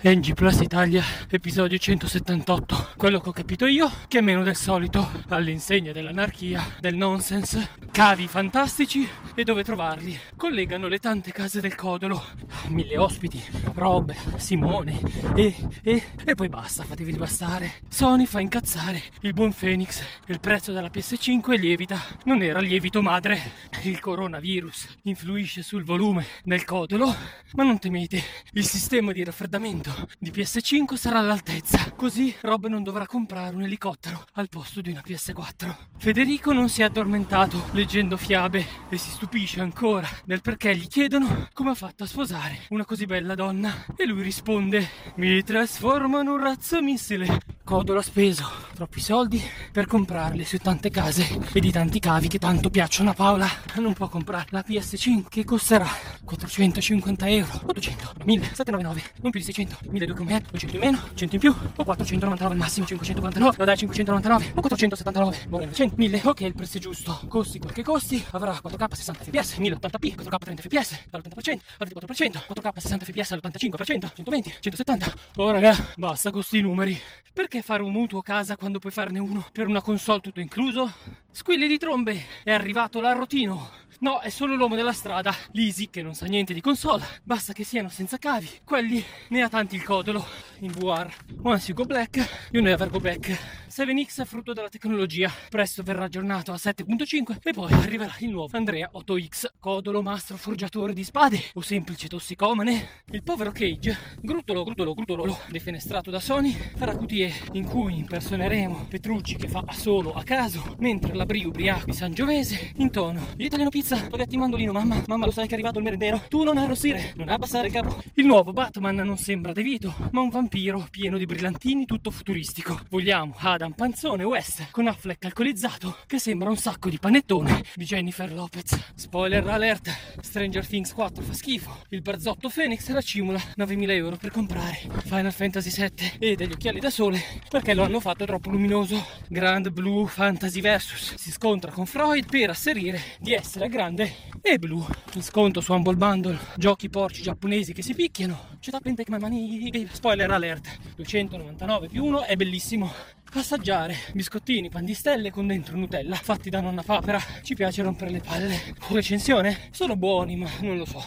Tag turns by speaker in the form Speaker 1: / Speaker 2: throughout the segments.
Speaker 1: NG Plus Italia, episodio 178. Quello che ho capito io, che meno del solito, all'insegna dell'anarchia, del nonsense, cavi fantastici e dove trovarli. Collegano le tante case del Codolo, mille ospiti, robe, Simone e, e, e poi basta, fatevi bastare. Sony fa incazzare il buon Phoenix, il prezzo della PS5 lievita, non era lievito madre. Il coronavirus influisce sul volume del Codolo, ma non temete, il sistema di raffreddamento di PS5 sarà all'altezza, così Rob non dovrà comprare un elicottero al posto di una PS4. Federico non si è addormentato leggendo fiabe e si stupisce ancora del perché gli chiedono come ha fatto a sposare una così bella donna e lui risponde mi trasformo in un razzo missile. Codolo ha speso. Troppi soldi per comprare le sue tante case e di tanti cavi che tanto piacciono a Paola. Non può comprare la PS5 che costerà 450 euro, 800, 1000, 799, non più di 600, 1200 come 200 in meno, 100 in più, o 499 al massimo, 549, no dai 599, o 479, buono 100, 1000, ok il prezzo è giusto, costi quel che costi, avrà 4K 60 fps, 1080p, 4K 30 fps, all'80%, al 24%, 4K 60 fps all'85%, 120, 170, oh raga, basta con sti numeri, perché fare un mutuo casa quando puoi farne uno per una console tutto incluso? Squilli di trombe, è arrivato l'arrotino. No, è solo l'uomo della strada, l'Easy, che non sa niente di console. Basta che siano senza cavi. Quelli ne ha tanti il codolo. In VR. Once you go black, you never go back. 7X è frutto della tecnologia. Presto verrà aggiornato a 7.5 e poi arriverà il nuovo Andrea 8X. Codolo mastro forgiatore di spade o semplice tossicomane. Il povero Cage, gruttolo, gruttolo, gruttolo, defenestrato da Sony, farà QTE in cui impersoneremo Petrucci che fa solo a caso, mentre la Bri ubriaco di Sangiovese intono l'italiano pizza, spaghetti mandolino, mamma, mamma lo sai che è arrivato il merendero, tu non arrossire, non abbassare il capo. Il nuovo Batman non sembra De Vito, ma un vampiro pieno di brillantini tutto futuristico. Vogliamo Adam Panzone West con Affleck alcolizzato che sembra un sacco di panettone di Jennifer Lopez. Spoiler alert, Stranger Things 4 fa schifo, il barzotto Phoenix racimula 9000 euro per comprare Final Fantasy 7 e degli occhiali da sole perché lo hanno fatto troppo luminoso. Grand Blue Fantasy Versus si scontra con Freud per asserire di essere grande e blu. In sconto su Humble Bundle, giochi porci giapponesi che si picchiano. C'è da Money. Spoiler alert, 299 più 1 è bellissimo. Assaggiare biscottini, pan di stelle con dentro Nutella, fatti da nonna papera. Ci piace rompere le palle. Recensione? Sono buoni, ma non lo so.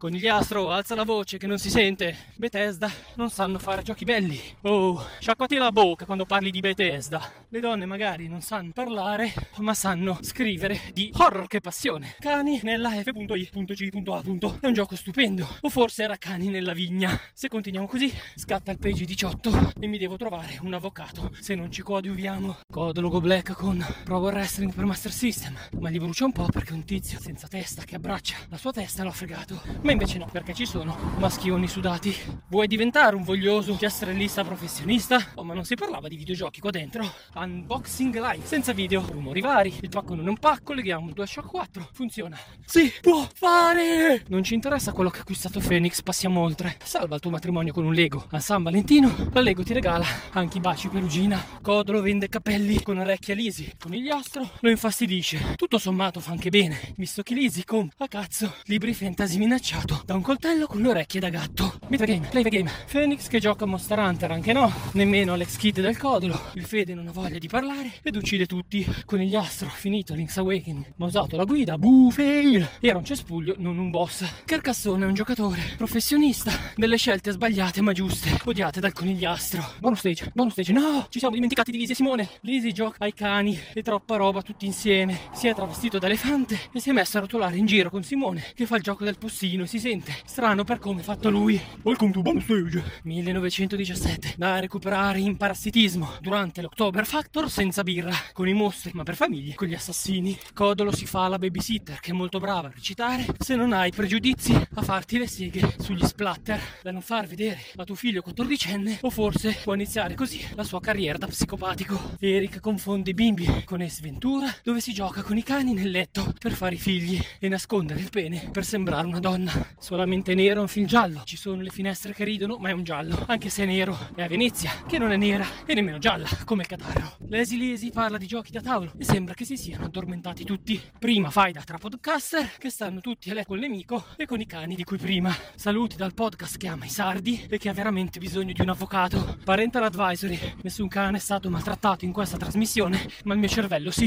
Speaker 1: Conigliastro, alza la voce che non si sente. Bethesda non sanno fare giochi belli. Oh, sciacquati la bocca quando parli di Bethesda. Le donne magari non sanno parlare, ma sanno scrivere di horror che passione. Cani nella F.I.G.A. È un gioco stupendo. O forse era cani nella vigna. Se continuiamo così, scatta il page 18 e mi devo trovare un avvocato. Se non ci coadiuviamo, codo logo black con Pro Wrestling per Master System. Ma gli brucia un po' perché un tizio senza testa che abbraccia la sua testa l'ha fregato. Ma invece no, perché ci sono maschioni sudati. Vuoi diventare un voglioso piastrellista professionista? Oh, ma non si parlava di videogiochi qua dentro. Unboxing live, senza video, rumori vari. Il pacco non è un pacco, leghiamo il DualShock 4. Funziona. Si può fare! Non ci interessa quello che ha acquistato Phoenix, passiamo oltre. Salva il tuo matrimonio con un Lego. A San Valentino, la Lego ti regala anche i baci perugina. Codolo vende capelli con orecchie lisi. Conigliastro lo infastidisce. Tutto sommato fa anche bene, visto che Lisi compra a cazzo libri fantasy minacciato da un coltello con le orecchie da gatto. Meta game, play the game. Phoenix che gioca a Monster Hunter, anche no. Nemmeno Alex Kidd del Codolo. Il Fede non ha voglia di parlare ed uccide tutti. Conigliastro, finito Link's Awakening. Ma usato la guida, boo fail. Era un cespuglio, non un boss. Carcassone è un giocatore, professionista, delle scelte sbagliate ma giuste, odiate dal conigliastro. Bonus stage, bonus stage, no! Ci siamo dimenticati di Lisi e Simone. Lisi gioca ai cani e troppa roba tutti insieme. Si è travestito da elefante e si è messo a rotolare in giro con Simone, che fa il gioco del postino e si sente strano per come è fatto lui. Welcome to bonus stage. 1917, da recuperare in parassitismo durante l'October Factor senza birra, con i mostri, ma per famiglie, con gli assassini. Codolo si fa la babysitter, che è molto brava a recitare, se non hai pregiudizi a farti le seghe sugli splatter, da non far vedere a tuo figlio 14enne, o forse può iniziare così la sua carriera da psicopatico. Eric confonde i bimbi con Ace Ventura, dove si gioca con i cani nel letto per fare i figli e nascondere il pene per sembrare una donna. Solamente nero è un film giallo. Ci sono le finestre che ridono, ma è un giallo, anche se è nero. È a Venezia, che non è nera e nemmeno gialla, come il catarro. Lesi Lesi parla di giochi da tavolo e sembra che si siano addormentati tutti. Prima Faida tra podcaster, che stanno tutti a lei col nemico e con i cani di cui prima. Saluti dal podcast che ama i sardi e che ha veramente bisogno di un avvocato. Parental advisory, nessun cane è stato maltrattato in questa trasmissione, ma il mio cervello sì.